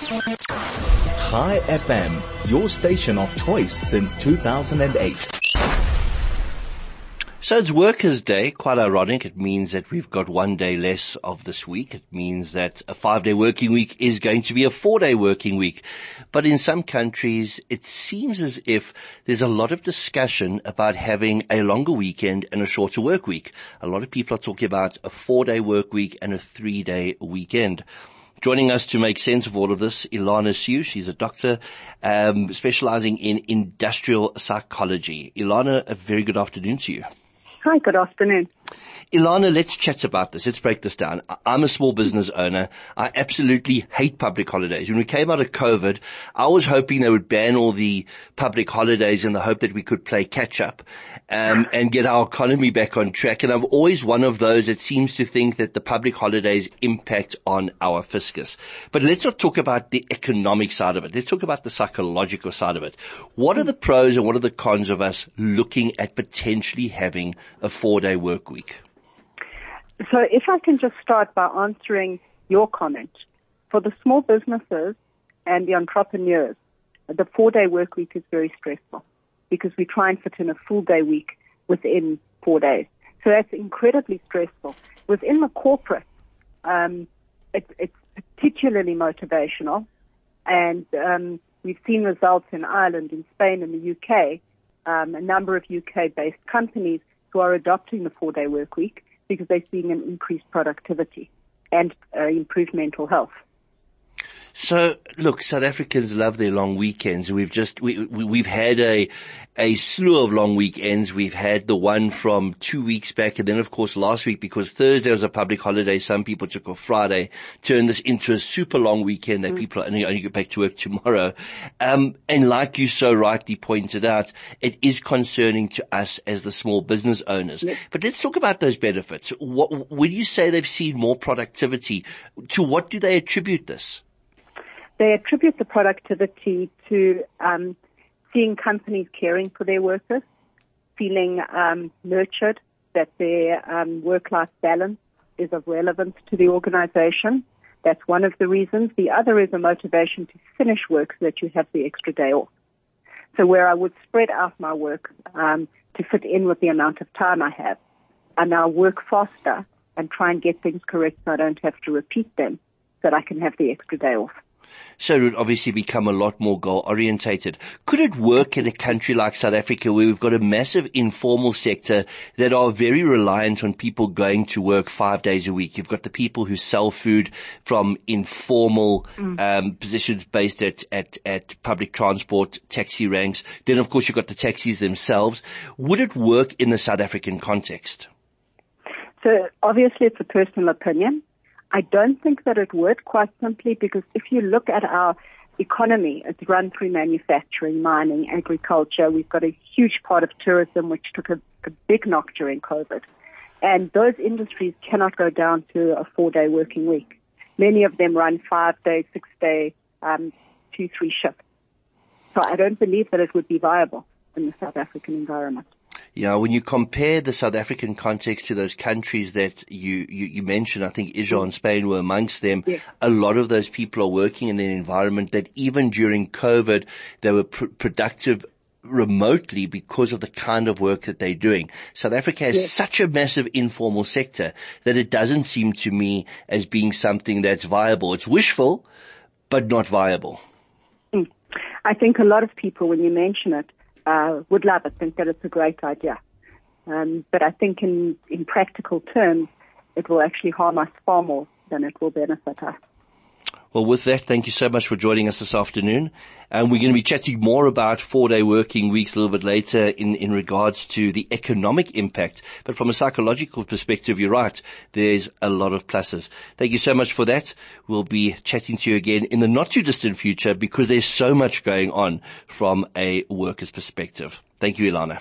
Chai FM, your station of choice since 2008. So it's Workers' Day, quite ironic. It means that we've got one day less of this week. It means that a five day working week is going to be a four day working week. But in some countries, it seems as if there's a lot of discussion about having a longer weekend and a shorter work week. A lot of people are talking about a four day work week and a three day weekend. Joining us to make sense of all of this, Elana Siew. She's a doctor um, specializing in industrial psychology. Elana, a very good afternoon to you. Hi, good afternoon. Elana, let's chat about this. Let's break this down. I'm a small business owner. I absolutely hate public holidays. When we came out of COVID, I was hoping they would ban all the public holidays in the hope that we could play catch up um, and get our economy back on track. And I'm always one of those that seems to think that the public holidays impact on our fiscus. But let's not talk about the economic side of it. Let's talk about the psychological side of it. What are the pros and what are the cons of us looking at potentially having a four day work week? So if I can just start by answering your comment. For the small businesses and the entrepreneurs, the four day work week is very stressful because we try and fit in a full day week within four days. So that's incredibly stressful. Within the corporate, um, it, it's particularly motivational, and um, we've seen results in Ireland, in Spain, and the UK. Um, a number of UK-based companies who are adopting the four-day work week because they're seeing an increased productivity and uh, improved mental health. So look, South Africans love their long weekends. We've just, we, we, have had a, a slew of long weekends. We've had the one from two weeks back and then of course last week because Thursday was a public holiday. Some people took off Friday, turned this into a super long weekend that mm. people only, only get back to work tomorrow. Um, and like you so rightly pointed out, it is concerning to us as the small business owners. Yes. But let's talk about those benefits. What, when you say they've seen more productivity, to what do they attribute this? They attribute the productivity to um, seeing companies caring for their workers, feeling um, nurtured, that their um, work-life balance is of relevance to the organization. That's one of the reasons. The other is a motivation to finish work so that you have the extra day off. So where I would spread out my work um, to fit in with the amount of time I have, I now work faster and try and get things correct so I don't have to repeat them so that I can have the extra day off. So it would obviously become a lot more goal orientated. Could it work in a country like South Africa where we've got a massive informal sector that are very reliant on people going to work five days a week? You've got the people who sell food from informal mm. um, positions based at, at, at public transport, taxi ranks. Then of course you've got the taxis themselves. Would it work in the South African context? So obviously it's a personal opinion. I don't think that it would quite simply because if you look at our economy, it's run through manufacturing, mining, agriculture. We've got a huge part of tourism, which took a, a big knock during COVID. And those industries cannot go down to a four day working week. Many of them run five day, six day, um, two, three shifts. So I don't believe that it would be viable in the South African environment. Yeah, when you compare the South African context to those countries that you, you, you mentioned, I think Israel and Spain were amongst them. A lot of those people are working in an environment that even during COVID, they were pr- productive remotely because of the kind of work that they're doing. South Africa has yes. such a massive informal sector that it doesn't seem to me as being something that's viable. It's wishful, but not viable. Mm. I think a lot of people, when you mention it, uh, would love it, think that it's a great idea. Um, but I think in, in practical terms, it will actually harm us far more than it will benefit us. Well, with that, thank you so much for joining us this afternoon. And we're going to be chatting more about four-day working weeks a little bit later in, in regards to the economic impact. But from a psychological perspective, you're right. There's a lot of pluses. Thank you so much for that. We'll be chatting to you again in the not too distant future because there's so much going on from a worker's perspective. Thank you, Elana.